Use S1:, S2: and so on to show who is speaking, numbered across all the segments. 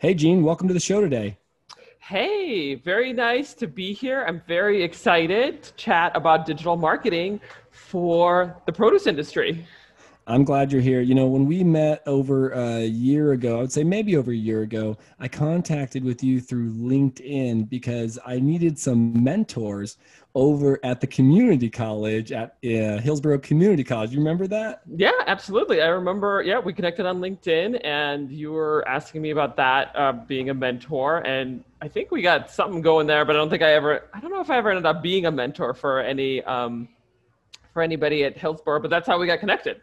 S1: Hey, Jean, welcome to the show today.
S2: Hey, very nice to be here. I'm very excited to chat about digital marketing for the produce industry.
S1: I'm glad you're here. You know, when we met over a year ago, I would say maybe over a year ago, I contacted with you through LinkedIn because I needed some mentors over at the community college at uh, Hillsborough Community College. You remember that?
S2: Yeah, absolutely. I remember. Yeah, we connected on LinkedIn, and you were asking me about that uh, being a mentor, and I think we got something going there. But I don't think I ever. I don't know if I ever ended up being a mentor for any um, for anybody at Hillsborough, but that's how we got connected.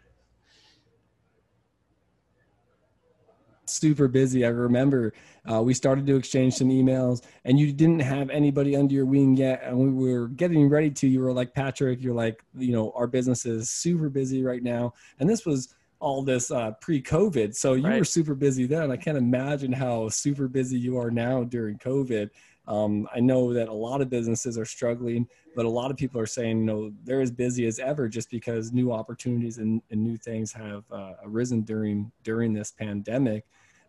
S1: Super busy. I remember uh, we started to exchange some emails, and you didn't have anybody under your wing yet. And we were getting ready to. You were like, Patrick, you're like, you know, our business is super busy right now. And this was all this uh, pre-COVID, so you right. were super busy then. I can't imagine how super busy you are now during COVID. Um, I know that a lot of businesses are struggling, but a lot of people are saying, you know, they're as busy as ever just because new opportunities and, and new things have uh, arisen during during this pandemic.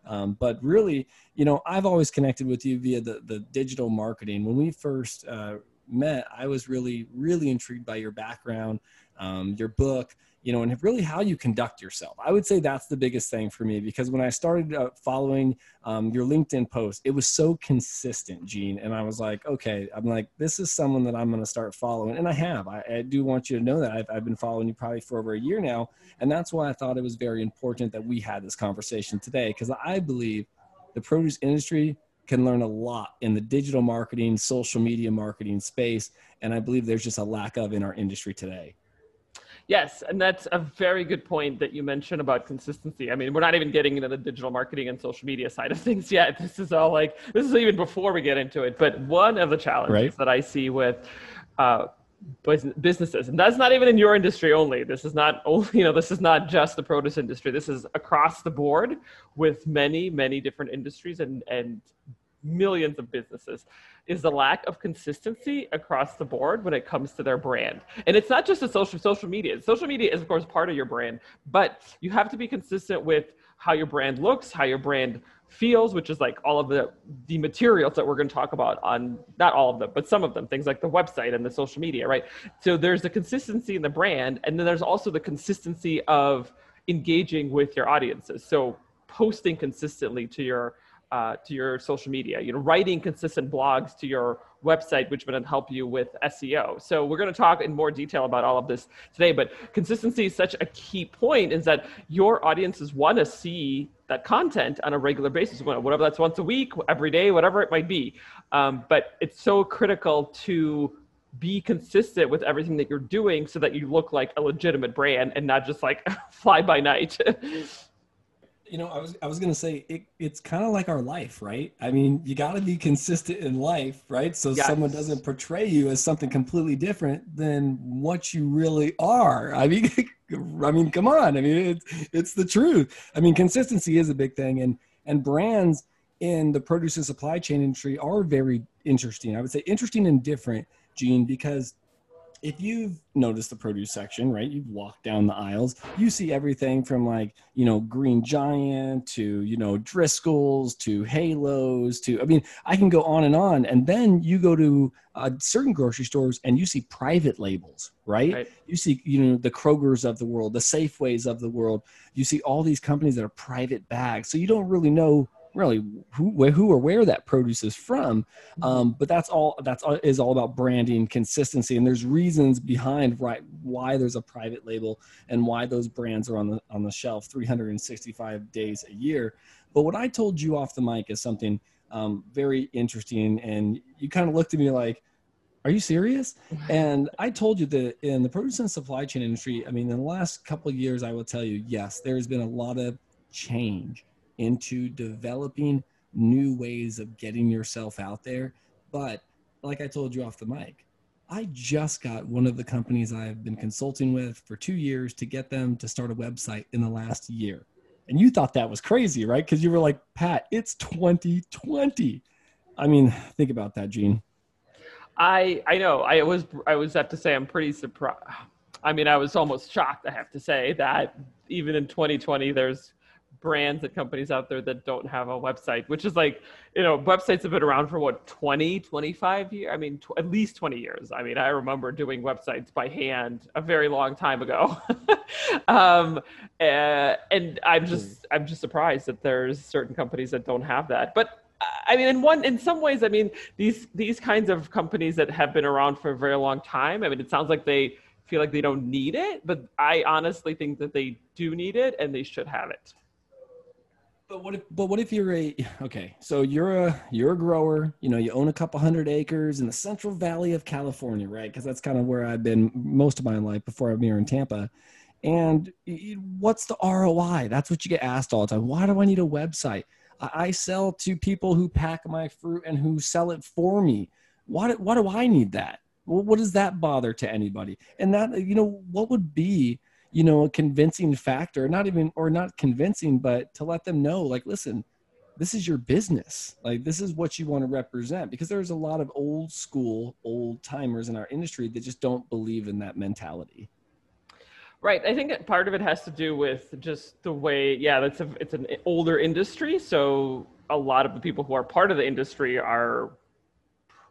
S1: Um, but really, you know, I've always connected with you via the, the digital marketing. When we first uh, met, I was really, really intrigued by your background, um, your book, you know, and really how you conduct yourself. I would say that's the biggest thing for me because when I started uh, following um, your LinkedIn post, it was so consistent, Jean. And I was like, okay, I'm like, this is someone that I'm going to start following. And I have. I, I, do want you to know that I've, I've been following you probably for over a year now. And that's why I thought it was very important that we had this conversation today because I believe the produce industry can learn a lot in the digital marketing, social media marketing space. And I believe there's just a lack of in our industry today.
S2: Yes, and that's a very good point that you mentioned about consistency. I mean, we're not even getting into the digital marketing and social media side of things yet. This is all like this is even before we get into it. But one of the challenges right. that I see with uh, businesses, and that's not even in your industry only. This is not only you know this is not just the produce industry. This is across the board with many many different industries and and millions of businesses is the lack of consistency across the board when it comes to their brand. And it's not just a social social media. Social media is of course part of your brand, but you have to be consistent with how your brand looks, how your brand feels, which is like all of the the materials that we're going to talk about on not all of them, but some of them, things like the website and the social media, right? So there's the consistency in the brand, and then there's also the consistency of engaging with your audiences. So posting consistently to your uh, to your social media, you know, writing consistent blogs to your website, which would help you with SEO. So we're going to talk in more detail about all of this today, but consistency is such a key point is that your audiences want to see that content on a regular basis, whatever that's once a week, every day, whatever it might be. Um, but it's so critical to be consistent with everything that you're doing so that you look like a legitimate brand and not just like fly by night.
S1: you know, I was I was gonna say it, it's kind of like our life, right? I mean, you got to be consistent in life, right? So yes. someone doesn't portray you as something completely different than what you really are. I mean, I mean, come on. I mean, it's it's the truth. I mean, consistency is a big thing, and and brands in the produce and supply chain industry are very interesting. I would say interesting and different, Jean, because if you've noticed the produce section, right, you've walked down the aisles, you see everything from like, you know, Green Giant to, you know, Driscoll's to Halos to, I mean, I can go on and on. And then you go to uh, certain grocery stores and you see private labels, right? right? You see, you know, the Kroger's of the world, the Safeways of the world. You see all these companies that are private bags. So you don't really know really who who or where that produce is from. Mm-hmm. um, but that's all that's all, is all about branding consistency. And there's reasons behind right why there's a private label and why those brands are on the on the shelf 365 days a year. But what i told you off the mic is something um, very interesting. And you kind of looked at me like are you serious? And I told you that in the produce and supply chain industry, I mean, in the last couple of years, I will tell you, yes, there's been a lot of change into developing new ways of getting yourself out there. But like I told you off the mic, I just got one of the companies I've been consulting with for two years to get them to start a website in the last year. And you thought that was crazy, right? Because you were like, Pat, it's 2020. I mean, think about that, Jean.
S2: I I know. I was I was have to say I'm pretty surprised. I mean, I was almost shocked. I have to say that even in 2020, there's brands and companies out there that don't have a website, which is like, you know, websites have been around for what 20, 25 years. I mean, tw- at least 20 years. I mean, I remember doing websites by hand a very long time ago. um, uh, and I'm just I'm just surprised that there's certain companies that don't have that. But I mean, in one, in some ways, I mean, these these kinds of companies that have been around for a very long time. I mean, it sounds like they feel like they don't need it, but I honestly think that they do need it and they should have it.
S1: But what if but what if you're a okay, so you're a you're a grower, you know, you own a couple hundred acres in the Central Valley of California, right? Because that's kind of where I've been most of my life before I'm here in Tampa. And what's the ROI? That's what you get asked all the time. Why do I need a website? I sell to people who pack my fruit and who sell it for me. Why, why do I need that? What does that bother to anybody? And that, you know, what would be, you know, a convincing factor, not even, or not convincing, but to let them know, like, listen, this is your business. Like, this is what you want to represent because there's a lot of old school, old timers in our industry that just don't believe in that mentality.
S2: Right. I think that part of it has to do with just the way, yeah, that's a, it's an older industry. So a lot of the people who are part of the industry are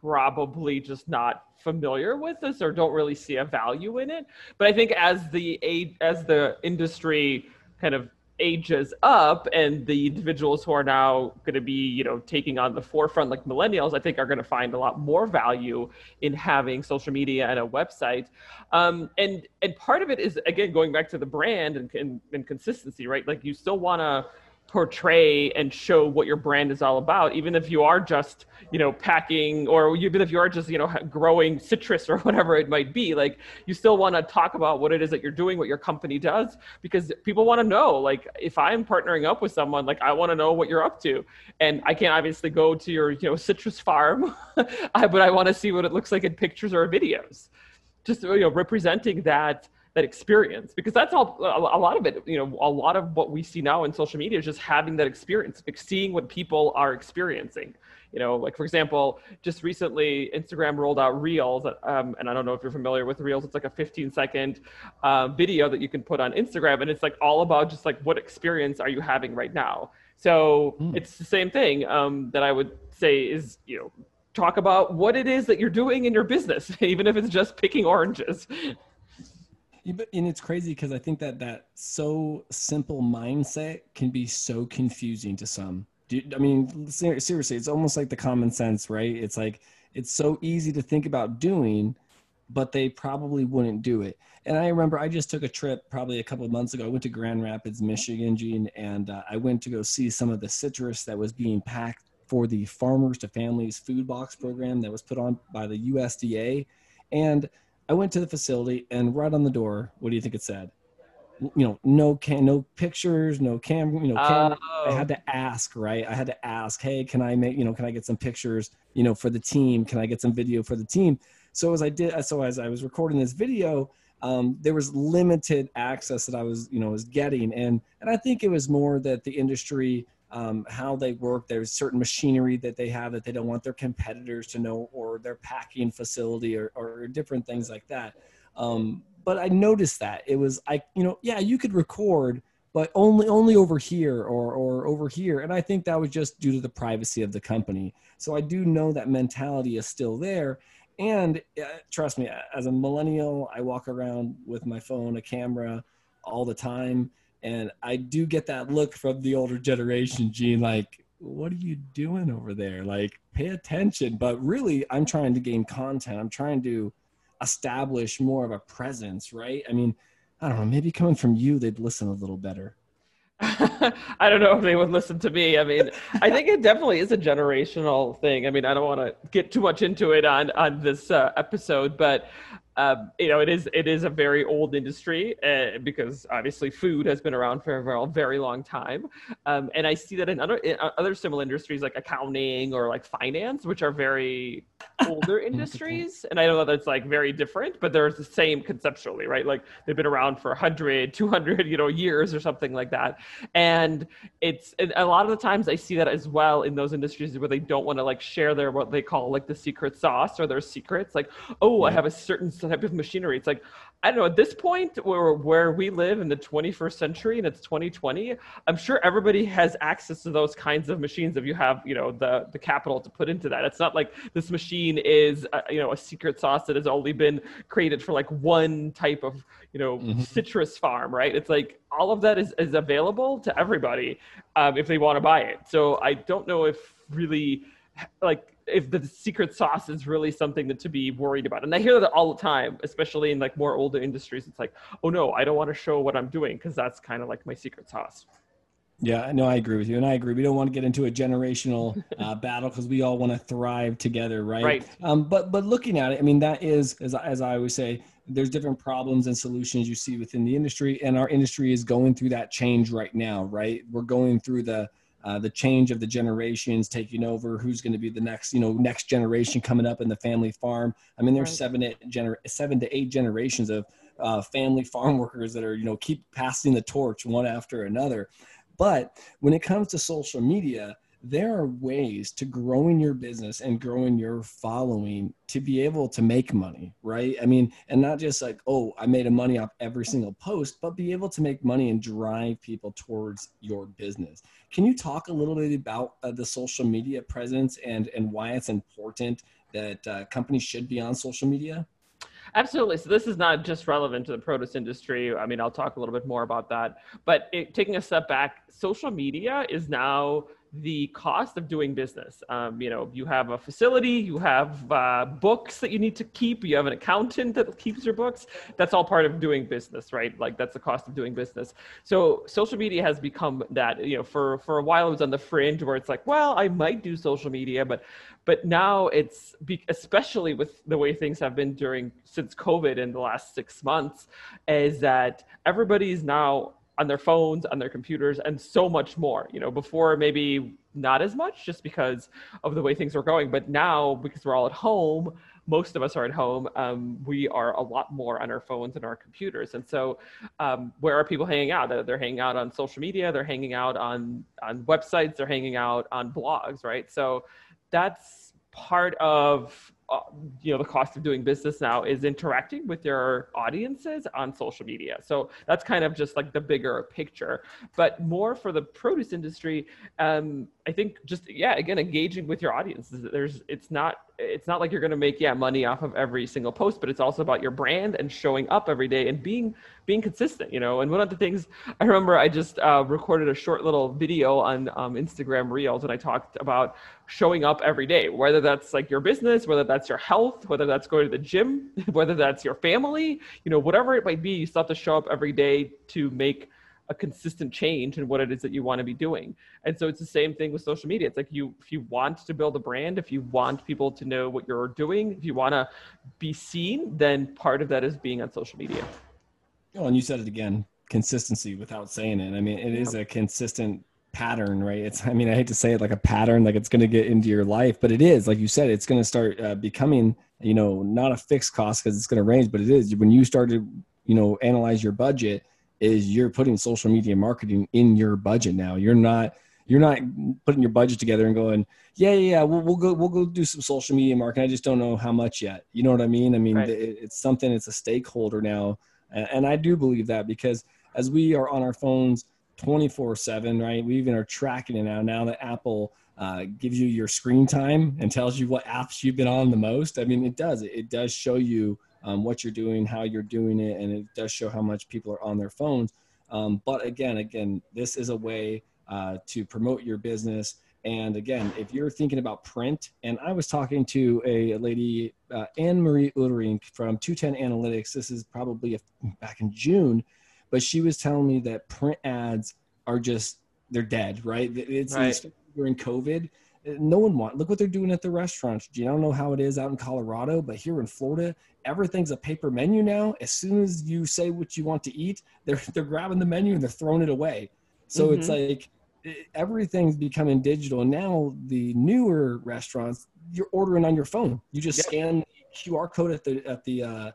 S2: probably just not familiar with this or don't really see a value in it. But I think as the age, as the industry kind of ages up and the individuals who are now going to be you know taking on the forefront like millennials i think are going to find a lot more value in having social media and a website um, and and part of it is again going back to the brand and, and, and consistency right like you still want to portray and show what your brand is all about even if you are just you know packing or even if you are just you know growing citrus or whatever it might be like you still want to talk about what it is that you're doing what your company does because people want to know like if i'm partnering up with someone like i want to know what you're up to. And i can't obviously go to your you know citrus farm but i want to see what it looks like in pictures or videos. Just you know representing that that experience because that's all a lot of it you know a lot of what we see now in social media is just having that experience like seeing what people are experiencing. You know like for example just recently instagram rolled out reels um, and i don't know if you're familiar with reels it's like a 15 second uh, video that you can put on instagram and it's like all about just like what experience are you having right now? So mm. it's the same thing um, that i would say is you know talk about what it is that you're doing in your business even if it's just picking oranges
S1: and it's crazy because I think that that so simple mindset can be so confusing to some. You, I mean, seriously, it's almost like the common sense, right? It's like it's so easy to think about doing, but they probably wouldn't do it. And I remember I just took a trip probably a couple of months ago. I went to Grand Rapids, Michigan, Jean, and uh, I went to go see some of the citrus that was being packed for the Farmers to Families Food Box program that was put on by the USDA. And I went to the facility and right on the door, what do you think it said? You know, no can no pictures, no camera, you know, camera. Oh. I had to ask, right? I had to ask, hey, can I make, you know, can I get some pictures, you know, for the team? Can I get some video for the team? So as I did, so as I was recording this video, um, there was limited access that I was, you know, was getting, and and I think it was more that the industry um, how they work. There's certain machinery that they have that they don't want their competitors to know, or their packing facility, or, or different things like that. Um, but I noticed that it was I, you know, yeah, you could record, but only only over here or or over here, and I think that was just due to the privacy of the company. So I do know that mentality is still there. And uh, trust me, as a millennial, I walk around with my phone, a camera, all the time and I do get that look from the older generation, Jean, like, what are you doing over there? Like, pay attention. But really, I'm trying to gain content. I'm trying to establish more of a presence, right? I mean, I don't know, maybe coming from you, they'd listen a little better.
S2: I don't know if they would listen to me. I mean, I think it definitely is a generational thing. I mean, I don't want to get too much into it on on this uh, episode, but um, you know, it is it is a very old industry uh, because obviously food has been around for a very, very long time, um, and I see that in other in other similar industries like accounting or like finance, which are very older industries, and I know that's like very different, but they're the same conceptually, right? Like they've been around for 100, 200, you know, years or something like that, and it's and a lot of the times I see that as well in those industries where they don't want to like share their what they call like the secret sauce or their secrets, like oh, I have a certain type of machinery. It's like, I don't know, at this point where, where we live in the 21st century and it's 2020, I'm sure everybody has access to those kinds of machines if you have, you know, the, the capital to put into that. It's not like this machine is, a, you know, a secret sauce that has only been created for like one type of, you know, mm-hmm. citrus farm, right? It's like all of that is, is available to everybody um, if they want to buy it. So I don't know if really like if the secret sauce is really something that to be worried about. And I hear that all the time, especially in like more older industries. It's like, oh no, I don't want to show what I'm doing because that's kind of like my secret sauce.
S1: Yeah, no, I agree with you, and I agree. We don't want to get into a generational uh, battle because we all want to thrive together, right?
S2: Right.
S1: Um, but but looking at it, I mean, that is as as I always say, there's different problems and solutions you see within the industry, and our industry is going through that change right now, right? We're going through the uh, the change of the generations taking over who's going to be the next you know next generation coming up in the family farm i mean there's right. seven eight gener- seven to eight generations of uh, family farm workers that are you know keep passing the torch one after another but when it comes to social media there are ways to growing your business and growing your following to be able to make money, right? I mean, and not just like, oh, I made a money off every single post, but be able to make money and drive people towards your business. Can you talk a little bit about uh, the social media presence and and why it's important that uh, companies should be on social media?
S2: Absolutely. So this is not just relevant to the produce industry. I mean, I'll talk a little bit more about that. But it, taking a step back, social media is now the cost of doing business. Um, you know, you have a facility, you have uh, books that you need to keep, you have an accountant that keeps your books. That's all part of doing business, right? Like that's the cost of doing business. So social media has become that. You know, for for a while it was on the fringe where it's like, well, I might do social media, but but now it's be, especially with the way things have been during since COVID in the last six months, is that everybody's now on their phones, on their computers, and so much more. You know, before maybe not as much just because of the way things were going, but now because we're all at home, most of us are at home. Um, we are a lot more on our phones and our computers. And so, um, where are people hanging out? They're, hanging out on social media. They're hanging out on on websites. They're hanging out on blogs, right? So, that's part of uh, you know the cost of doing business now is interacting with your audiences on social media. So that's kind of just like the bigger picture. But more for the produce industry um, i think just yeah again engaging with your audiences there's it's not it's not like you're going to make yeah money off of every single post but it's also about your brand and showing up every day and being being consistent you know? And one of the things i remember i just uh, recorded a short little video on um, instagram reels and i talked about showing up every day whether that's like your business whether that's your health whether that's going to the gym whether that's your family you know whatever it might be you still have to show up every day to make a consistent change in what it is that you want to be doing. And so it's the same thing with social media. It's like you if you want to build a brand, if you want people to know what you're doing, if you want to be seen, then part of that is being on social media.
S1: Oh, and you said it again, consistency without saying it. I mean, it is a consistent pattern, right? It's I mean, I hate to say it like a pattern like it's going to get into your life, but it is like you said it's going to start uh, becoming, you know, not a fixed cost because it's going to range, but it is when you start to, you know, analyze your budget is you're putting social media marketing in your budget now. You're not you're not putting your budget together and going, yeah, yeah, yeah we'll, we'll go we'll go do some social media marketing. I just don't know how much yet. You know what I mean? I mean, right. it, it's something. It's a stakeholder now, and, and I do believe that because as we are on our phones 24 7 right we even are tracking it now now that apple uh, gives you your screen time and tells you what apps you've been on the most i mean it does it does show you um, what you're doing, how you're doing it, and it does show how much people are on their phones. Um, but again, again, this is a way uh, to promote your business. And again, if you're thinking about print, and I was talking to a, lady, uh, Anne Marie Roerink from 210 Analytics. This is probably a, back in June, but she was telling me that print ads are just they're dead, right? It's, right. during COVID no one want look what they're doing at the restaurants you don't know how it is out in colorado but here in florida everything's a paper menu now as soon as you say what you want to eat they're they're grabbing the menu and they're throwing it away so mm-hmm. it's like everything's becoming digital and now the newer restaurants you're ordering on your phone you just yep. scan the qr code at the at the uh,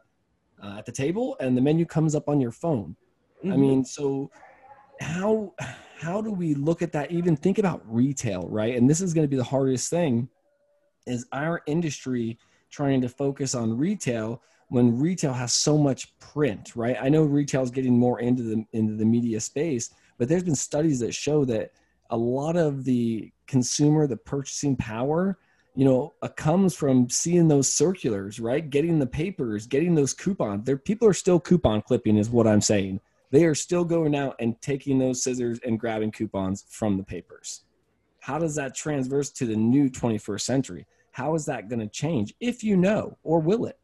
S1: uh, at the table and the menu comes up on your phone mm-hmm. i mean so how how do we look at that? Even think about retail right? And this is going to be the hardest thing is our industry trying to focus on retail when retail has so much print right? I know retail is getting more into the into the media space but there's been studies that show that a lot of the consumer the purchasing power you know uh, comes from seeing those circulars right? Getting the papers getting those coupons. There people are still coupon clipping is what i'm saying they are still going out and taking those scissors and grabbing coupons from the papers. How does that transverse to the new 21st century? How is that going to change if you know, or will it?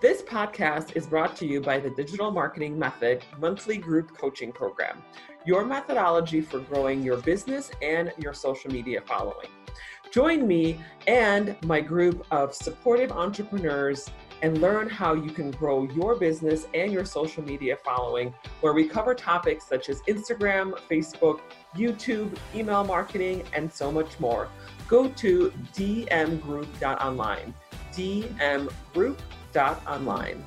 S2: This podcast is brought to you by the Digital Marketing Method monthly group coaching program, your methodology for growing your business and your social media following. Join me and my group of supportive entrepreneurs and learn how you can grow your business and your social media following, where we cover topics such as Instagram, Facebook, YouTube, email marketing, and so much more. Go to dmgroup.online. dmgroup.online.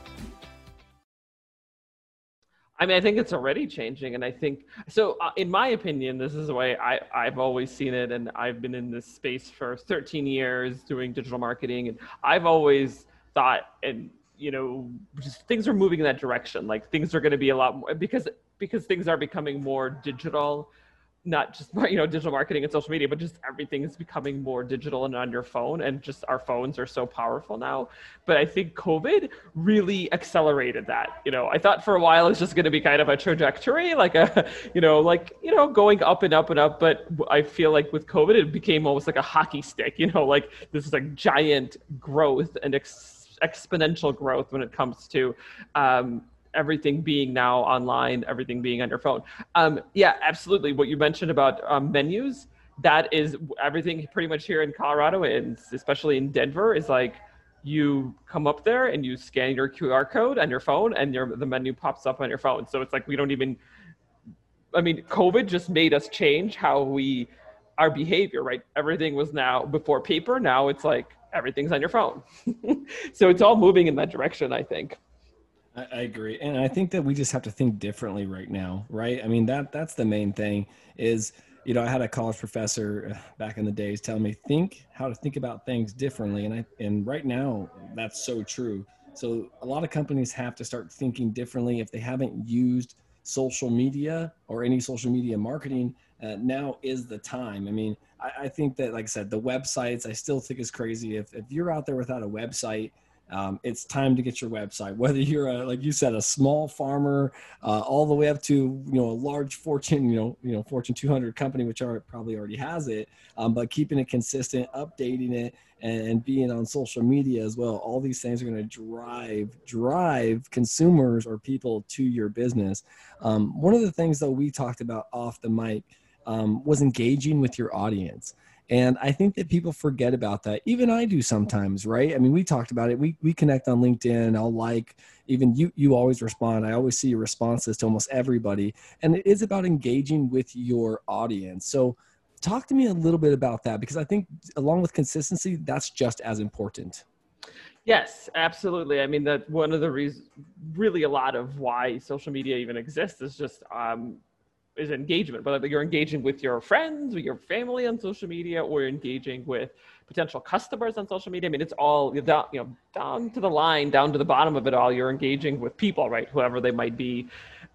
S2: I mean, I think it's already changing, and I think so. Uh, in my opinion, this is the way I, I've always seen it, and I've been in this space for 13 years doing digital marketing, and I've always thought and you know just things are moving in that direction. Like things are going to be a lot more because because things are becoming more digital not just you know digital marketing and social media but just everything is becoming more digital and on your phone and just our phones are so powerful now. But i think covid really accelerated that you know. I thought for a while it was just going to be kind of a trajectory like a you know like you know going up and up and up but i feel like with covid it became almost like a hockey stick you know like this is like giant growth and ex- exponential growth when it comes to um, everything being now online, everything being on your phone. Um, yeah, absolutely. What you mentioned about um, menus, that is everything pretty much here in Colorado and especially in Denver is like you come up there and you scan your QR code on your phone and your the menu pops up on your phone. So it's like we don't even I mean, COVID just made us change how we our behavior, right? Everything was now before paper, now it's like everything's on your phone. so it's all moving in that direction, I think.
S1: I, I, agree, and I think that we just have to think differently right now, right? I mean that that's the main thing. Is you know I had a college professor uh, back in the days tell me think how to think about things differently, and I and right now that's so true. So a lot of companies have to start thinking differently if they haven't used social media or any social media marketing. Uh, now is the time. I mean, I, I, think that, like I said, the websites I still think is crazy. If if you're out there without a website, um, it's time to get your website. Whether you're a, like you said, a small farmer, uh, all the way up to you know a large Fortune, you know, you know Fortune 200 company, which are probably already has it, um, but keeping it consistent, updating it, and being on social media as well. All these things are going to drive drive consumers or people to your business. Um, one of the things that we talked about off the mic um, was engaging with your audience. And I think that people forget about that. Even I do sometimes, right? I mean, we talked about it. We, we connect on LinkedIn. I'll like, even you, you always respond. I always see your responses to almost everybody. And it is about engaging with your audience. So talk to me a little bit about that because I think along with consistency, that's just as important.
S2: Yes, absolutely. I mean, that one of the reasons, really a lot of why social media even exists is just um, is engagement, whether you're engaging with your friends, with your family on social media, or engaging with potential customers on social media. I mean, it's all down, you know, down to the line, down to the bottom of it all. You're engaging with people, right? Whoever they might be,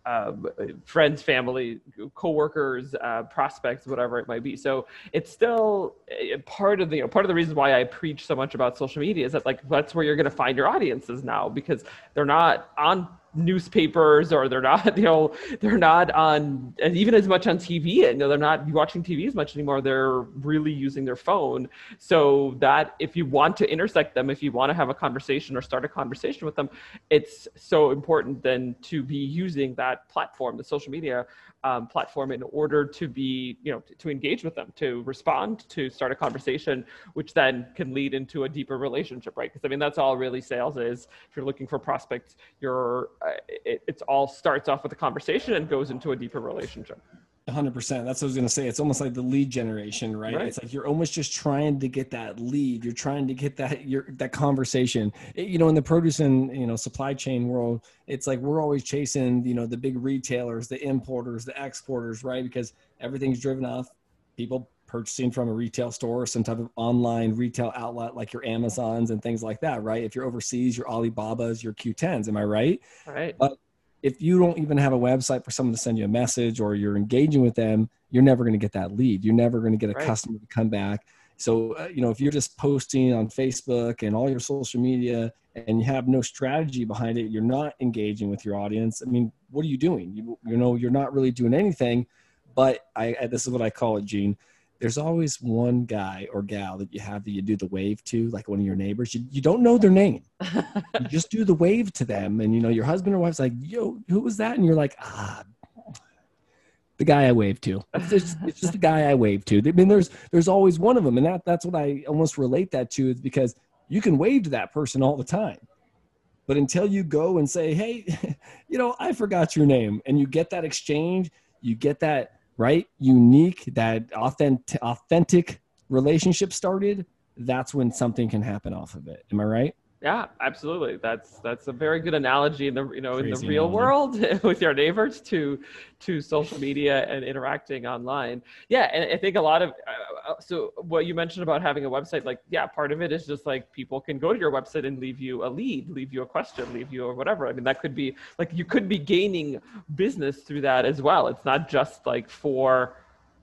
S2: um, friends, family, coworkers, uh, prospects, whatever it might be. So it's still part of the you know, part of the reason why I preach so much about social media is that like that's where you're going to find your audiences now because they're not on newspapers or they're not you know they're not on and even as much on tv you know they're not watching tv as much anymore they're really using their phone so that if you want to intersect them if you want to have a conversation or start a conversation with them it's so important then to be using that platform the social media um, platform in order to be, you know, to, engage with them, to respond, to start a conversation, which then can lead into a deeper relationship, right? Because I mean, that's all really sales is. If you're looking for prospects, you're, it, it's all starts off with a conversation and goes into a deeper relationship.
S1: 100% that's what i was going to say it's almost like the lead generation right? right? it's like you're almost just trying to get that lead you're trying to get that your that conversation it, you know in the produce and you know supply chain world it's like we're always chasing you know the big retailers the importers the exporters right because everything's driven off people purchasing from a retail store or some type of online retail outlet like your amazons and things like that right if you're overseas your alibabas your Qoo10s am i right
S2: right
S1: but if you don't even have a website for someone to send you a message or you're engaging with them, you're never going to get that lead. You're never going to get a right. customer to come back. So, uh, you know, if you're just posting on Facebook and all your social media and you have no strategy behind it, you're not engaging with your audience. I mean, what are you doing? You, you know, you're not really doing anything. But I, I this is what I call it, Jean there's always one guy or gal that you have that you do the wave to, like one of your neighbors. You, you don't know their name. you just do the wave to them. And, you know, your husband or wife's like, yo, who was that? And you're like, ah, the guy I waved to. It's just, it's just the guy I waved to. I mean, there's, there's always one of them. And that, that's what I almost relate that to is because you can wave to that person all the time. But until you go and say, hey, you know, I forgot your name and you get that exchange, you get that, right? Unique, that authentic, authentic relationship started, that's when something can happen off of it. Am I right?
S2: Yeah, absolutely. That's that's a very good analogy in the you know Crazy in the real analogy. world with your neighbors to to social media and interacting online. Yeah, and I think a lot of uh, uh, so what you mentioned about having a website, like yeah, part of it is just like people can go to your website and leave you a lead, leave you a question, leave you or whatever. I mean, that could be like you could be gaining business through that as well. It's not just like for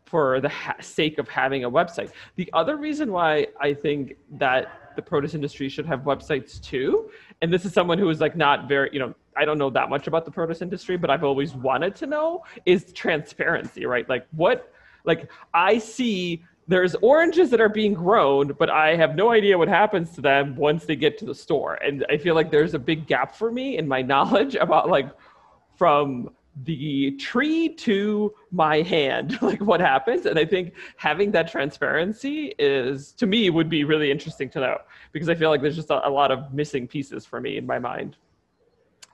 S2: for the ha- sake of having a website. The other reason why I think that the produce industry should have websites too. And this is someone who is like not very, you know, I don't know that much about the produce industry, but I've always wanted to know is transparency, right? Like what, like I see there's oranges that are being grown, but I have no idea what happens to them once they get to the store. And I feel like there's a big gap for me in my knowledge about like from the tree to my hand like what happens? And i think having that transparency is to me would be really interesting to know because i feel like there's just a, a lot of missing pieces for me in my mind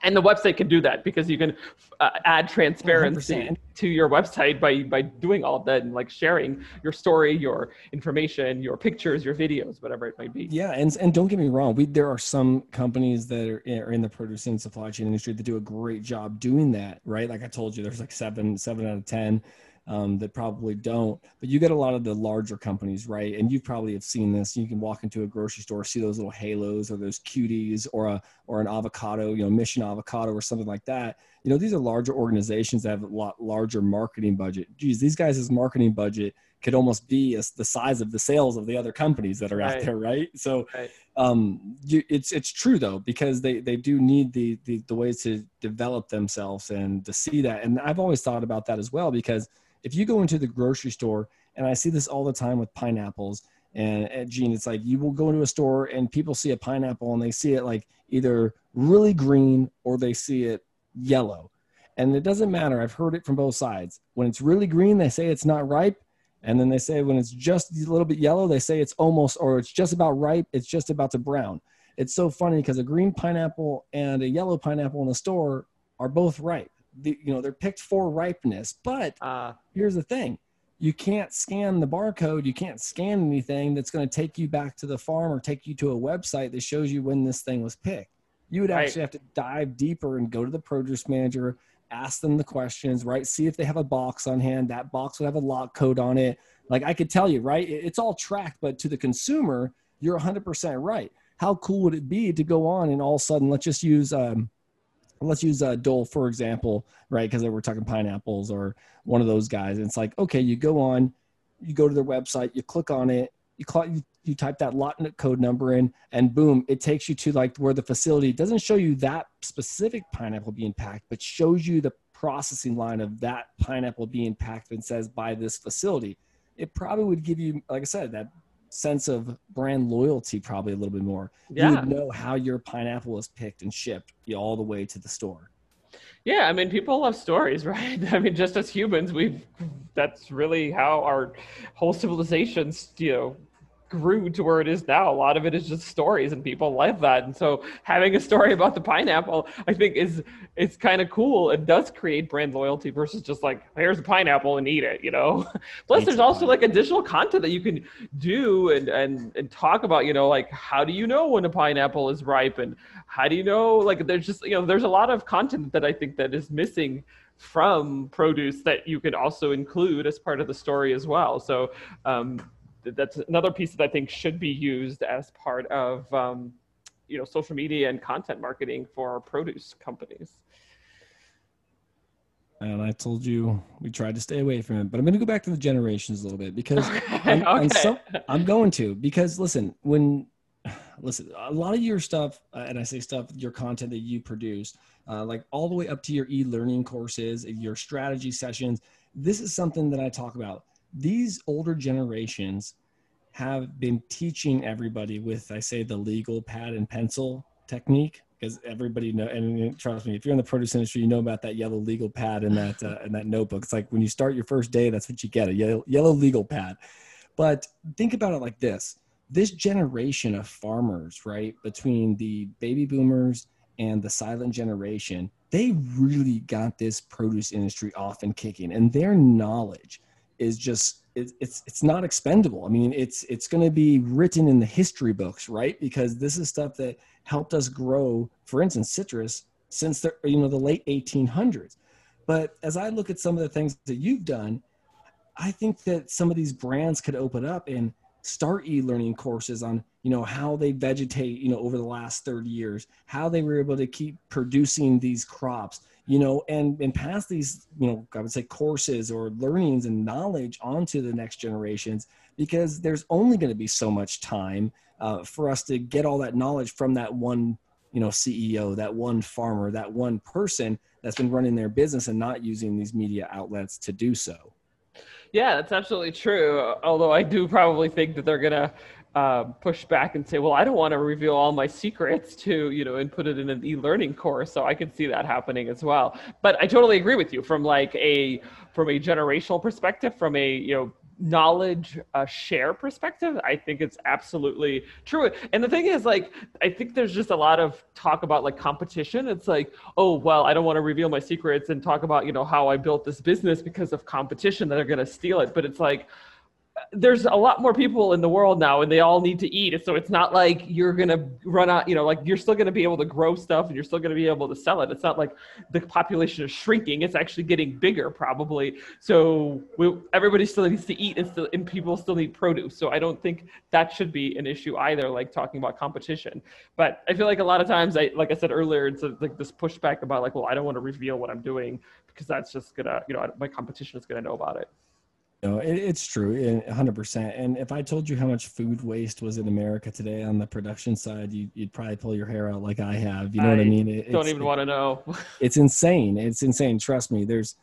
S2: and the website can do that because you can uh, add transparency 100%. to your website by by doing all of that and like sharing your story your information your pictures your videos whatever it might be
S1: yeah and and don't get me wrong we there are some companies that are in, are in the produce and supply chain industry that do a great job doing that right like i told you there's like seven seven out of ten um, that probably don't. But you get a lot of the larger companies, right? And you probably have seen this. You can walk into a grocery store, see those little halos or those cuties or a or an avocado, you know, Mission Avocado or something like that. You know, these are larger organizations that have a lot larger marketing budget. Geez, these guys' marketing budget could almost be as the size of the sales of the other companies that are right. out there, right? So, right. Um, you, it's it's true though because they they do need the, the the ways to develop themselves and to see that. And I've always thought about that as well because if you go into the grocery store, and I see this all the time with pineapples, and Jean, it's like you will go into a store and people see a pineapple and they see it like either really green or they see it yellow. And it doesn't matter. I've heard it from both sides. When it's really green, they say it's not ripe. And then they say when it's just a little bit yellow, they say it's almost or it's just about ripe, it's just about to brown. It's so funny because a green pineapple and a yellow pineapple in the store are both ripe the, you know they're picked for ripeness. But uh, here's the thing. You can't scan the barcode. You can't scan anything that's going to take you back to the farm or take you to a website that shows you when this thing was picked. You would actually right. have to dive deeper and go to the produce manager ask them the questions right? See if they have a box on hand. That box would have a lock code on it. Like i could tell you right? It's all tracked but to the consumer you're 100% right. How cool would it be to go on and all of a sudden let's just use um, let's use uh, Dole for example, right? Because we're talking pineapples or one of those guys. And it's like, okay, you go on, you go to their website, you click on it, you, you you type that lot code number in and boom it takes you to like where the facility doesn't show you that specific pineapple being packed but shows you the processing line of that pineapple being packed and says by this facility it probably would give you like i said that sense of brand loyalty probably a little bit more yeah. you would know how your pineapple is picked and shipped all the way to the store
S2: yeah, I mean, people love stories, right? I mean, just as humans, we've that's really how our whole civilizations, you know, grew to where it is now. A lot of it is just stories, and people like that. And so, having a story about the pineapple, I think, is it's kind of cool. It does create brand loyalty versus just like here's a pineapple and eat it. You know. Plus, there's also like additional content that you can do and and and talk about. You know, like how do you know when a pineapple is ripe, and how do you know? Like, there's just you know, there's a lot of content that I think that is missing from produce that you could also include as part of the story as well. So um, that's another piece that I think should be used as part of um, you know social media and content marketing for produce companies.
S1: And I told you we tried to stay away from it, but I'm going to go back to the generations a little bit because I'm, okay. I'm, I'm, going to because listen, when listen, a lot of your stuff, uh, and I say stuff, your content that you produce, uh, like all the way up to your e-learning courses, your strategy sessions. This is something that I talk about these older generations have been teaching everybody with i say the legal pad and pencil technique because everybody know and trust me if you're in the produce industry you know about that yellow legal pad and that uh, and that notebook. It's like when you start your first day that's what you get a yellow, yellow legal pad. But think about it like this. This generation of farmers right between the baby boomers and the silent generation they really got this produce industry off and kicking. And their knowledge is just it, it's it's not expendable. I mean, it's it's going to be written in the history books, right? Because this is stuff that helped us grow. For instance, citrus since the you know the late 1800s. But as I look at some of the things that you've done, I think that some of these brands could open up and start e-learning courses on you know how they vegetate you know over the last 30 years how they were able to keep producing these crops you know, and and pass these, you know, I would say courses or learnings and knowledge onto the next generations because there's only going to be so much time uh, for us to get all that knowledge from that one, you know, CEO, that one farmer, that one person that's been running their business and not using these media outlets to do so.
S2: Yeah, that's absolutely true. Although I do probably think that they're gonna um, push back and say, well, I don't want to reveal all my secrets to, you know, and put it in an e-learning course. So I can see that happening as well. But I totally agree with you from like a, from a generational perspective, from a, you know, knowledge uh, share perspective i think it's absolutely true and the thing is like i think there's just a lot of talk about like competition it's like oh well i don't want to reveal my secrets and talk about you know how i built this business because of competition that are going to steal it but it's like there's a lot more people in the world now and they all need to eat. So it's not like you're gonna run out you know like you're still gonna be able to grow stuff and you're still gonna be able to sell it. It's not like the population is shrinking it's actually getting bigger probably. So we, everybody still needs to eat and still and people still need produce. So i don't think that should be an issue either like talking about competition. But i feel like a lot of times i like i said earlier it's a, like this pushback about like well i don't want to reveal what i'm doing because that's just gonna you know my competition is gonna know about it
S1: no, it, it's true, hundred percent. And if I told you how much food waste was in America today on the production side, you, would probably pull your hair out like I have. You know I what I mean?
S2: It, don't even want to know.
S1: it's insane. It's insane. Trust me. There's,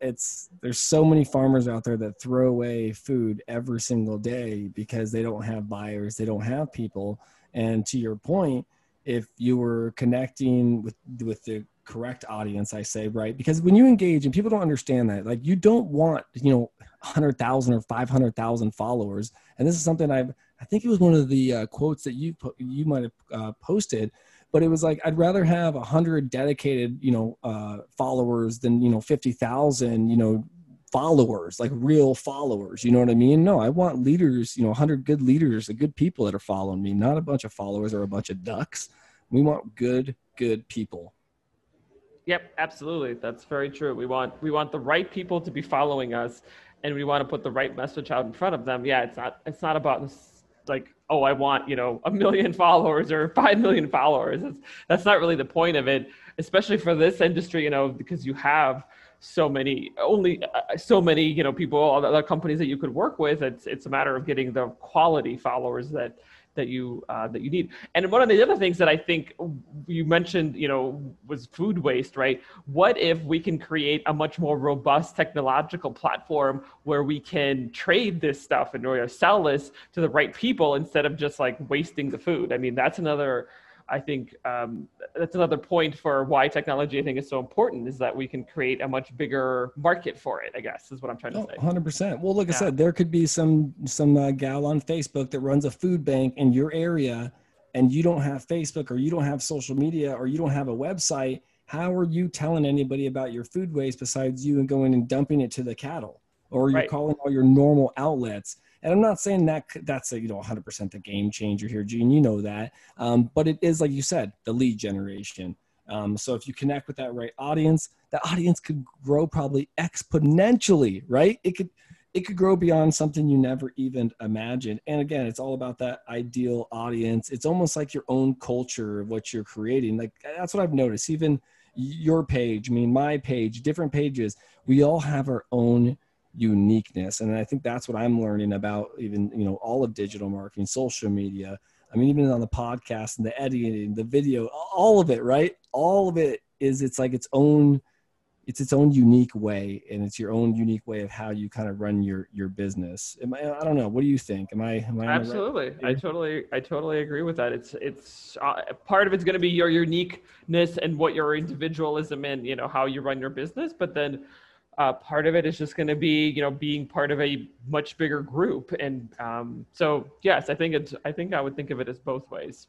S1: it's there's so many farmers out there that throw away food every single day because they don't have buyers, they don't have people. And to your point, if you were connecting with with the correct audience, I say, right? Because when you engage and people don't understand that, like you don't want, you know, 100,000 or 500,000 followers. And this is something I've, I think it was one of the uh, quotes that you put, you might have uh, posted, but it was like, I'd rather have a hundred dedicated, you know, uh, followers than, you know, 50,000, you know, followers, like real followers. You know what I mean? No, I want leaders, you know, 100 good leaders, the good people that are following me, not a bunch of followers or a bunch of ducks. We want good, good people.
S2: Yep, absolutely. That's very true. We want we want the right people to be following us and we want to put the right message out in front of them. Yeah, it's not it's not about like oh I want you know a million followers or five million followers. It's, that's not really the point of it, especially for this industry. You know because you have so many only uh, so many you know people other companies that you could work with it's it's a matter of getting the quality followers that that you uh, that you need. And one of the other things that I think you mentioned, you know, was food waste, right? What if we can create a much more robust technological platform where we can trade this stuff and or sell this to the right people instead of just like wasting the food? I mean, that's another I think um, that's another point for why technology I think is so important is that we can create a much bigger market for it. I guess is what I'm trying to oh, say.
S1: Hundred percent. Well, like yeah. I said, there could be some some uh, gal on Facebook that runs a food bank in your area, and you don't have Facebook or you don't have social media or you don't have a website. How are you telling anybody about your food waste besides you and going and dumping it to the cattle? Or you're right. calling all your normal outlets and I'm not saying that that's a you know 100% the game changer here, Jean. You know that, um, but it is like you said, the lead generation. Um, so if you connect with that right audience, that audience could grow probably exponentially, right? It could it could grow beyond something you never even imagined. And again, it's all about that ideal audience. It's almost like your own culture of what you're creating. Like that's what I've noticed. Even your page, I mean my page, different pages, we all have our own uniqueness. And i think that's what i'm learning about even you know all of digital marketing social media. I mean even on the podcast and the editing the video all of it right? All of it is it's like its own it's its own unique way and it's your own unique way of how you kind of run your your business. Am I, I don't know. What do you think? Am i, am I
S2: absolutely. right i totally i totally agree with that. It's it's uh, part of it's going to be your uniqueness and what your individualism and you know how you run your business but then uh, part of it is just going to be you know being part of a much bigger group. And um, so yes i think it's i think i would think of it as both ways.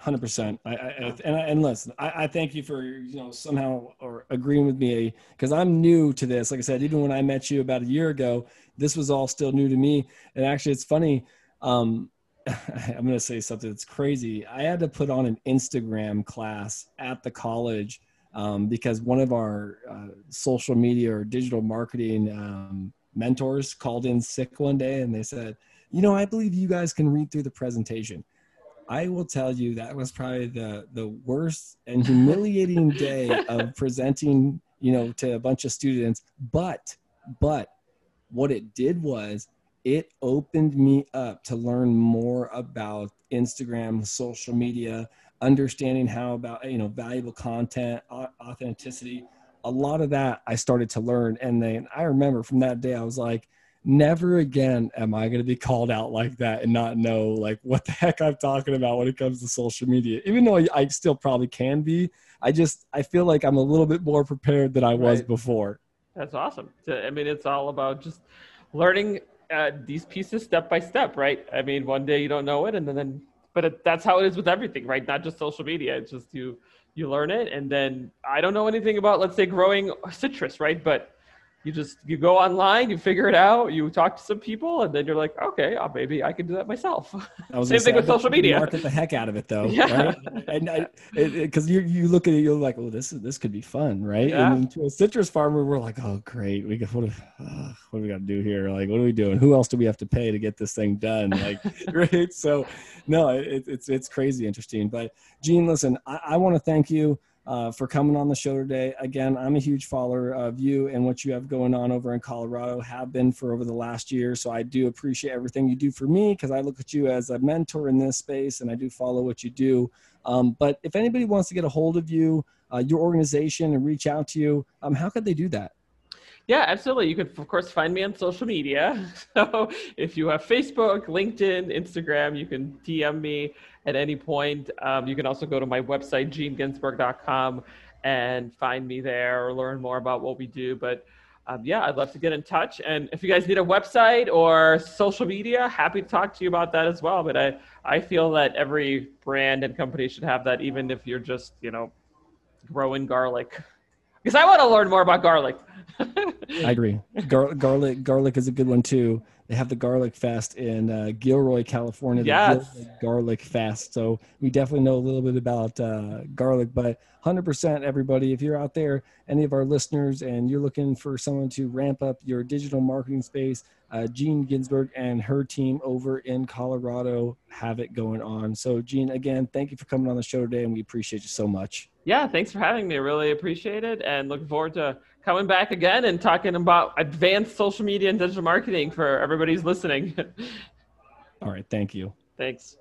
S1: 100% I, I, and, and listen I, I, thank you for you know somehow or agreeing with me because i'm new to this. Like i said even when i met you about a year ago this was all still new to me. And actually it's funny um, i'm going to say something that's crazy. I had to put on an instagram class at the college um, because one of our uh, social media or digital marketing um, mentors called in sick one day and they said, you know, I believe you guys can read through the presentation. I will tell you that was probably the the worst and humiliating day of presenting, you know, to a bunch of students. But but what it did was it opened me up to learn more about Instagram, social media, understanding how about you know valuable content authenticity a lot of that i started to learn. And then i remember from that day i was like never again am i going to be called out like that and not know like what the heck i'm talking about when it comes to social media. Even though i still probably can be i just i feel like i'm a little bit more prepared than i was right. before.
S2: That's awesome. I mean it's all about just learning uh, these pieces step by step right? I mean one day you don't know it and then but it, that's how it is with everything, right? Not just social media. It's just you you learn it, and then I don't know anything about, let's say, growing citrus, right? But you just you go online you figure it out you talk to some people and then you're like okay uh, maybe i can do that myself. Same thing with social media.
S1: market the heck out of it though yeah. right? And because you you look at it you're like well this is this could be fun right? Yeah. and to a citrus farmer we're like oh great we got what, uh, what do we got to do here? Like what are we doing? Who else do we have to pay to get this thing done? Like right? So no it, it's it's crazy interesting. But Jean listen i, I want to thank you uh, for coming on the show today. Again, I'm a huge follower of you and what you have going on over in Colorado, have been for over the last year. So I do appreciate everything you do for me because I look at you as a mentor in this space and I do follow what you do. Um, but if anybody wants to get a hold of you, uh, your organization, and reach out to you, um, how could they do that?
S2: Yeah, absolutely. You can, of course, find me on social media. So if you have Facebook, LinkedIn, Instagram, you can DM me at any point. Um, you can also go to my website, geneginsburg.com, and find me there or learn more about what we do. But um, yeah, I'd love to get in touch. And if you guys need a website or social media, happy to talk to you about that as well. But I, I feel that every brand and company should have that, even if you're just, you know, growing garlic because I want to learn more about garlic.
S1: I agree. Gar- garlic, garlic is a good one too. They have the Garlic Fest in uh, Gilroy, California.
S2: Yes.
S1: Garlic Fest. So we definitely know a little bit about uh, garlic, but 100% everybody, if you're out there, any of our listeners, and you're looking for someone to ramp up your digital marketing space, uh, Jean Ginsburg and her team over in Colorado have it going on. So, Jean, again, thank you for coming on the show today, and we appreciate you so much.
S2: Yeah, thanks for having me. Really appreciate it and looking forward to coming back again and talking about advanced social media and digital marketing for everybody's listening.
S1: All right. Thank you.
S2: Thanks.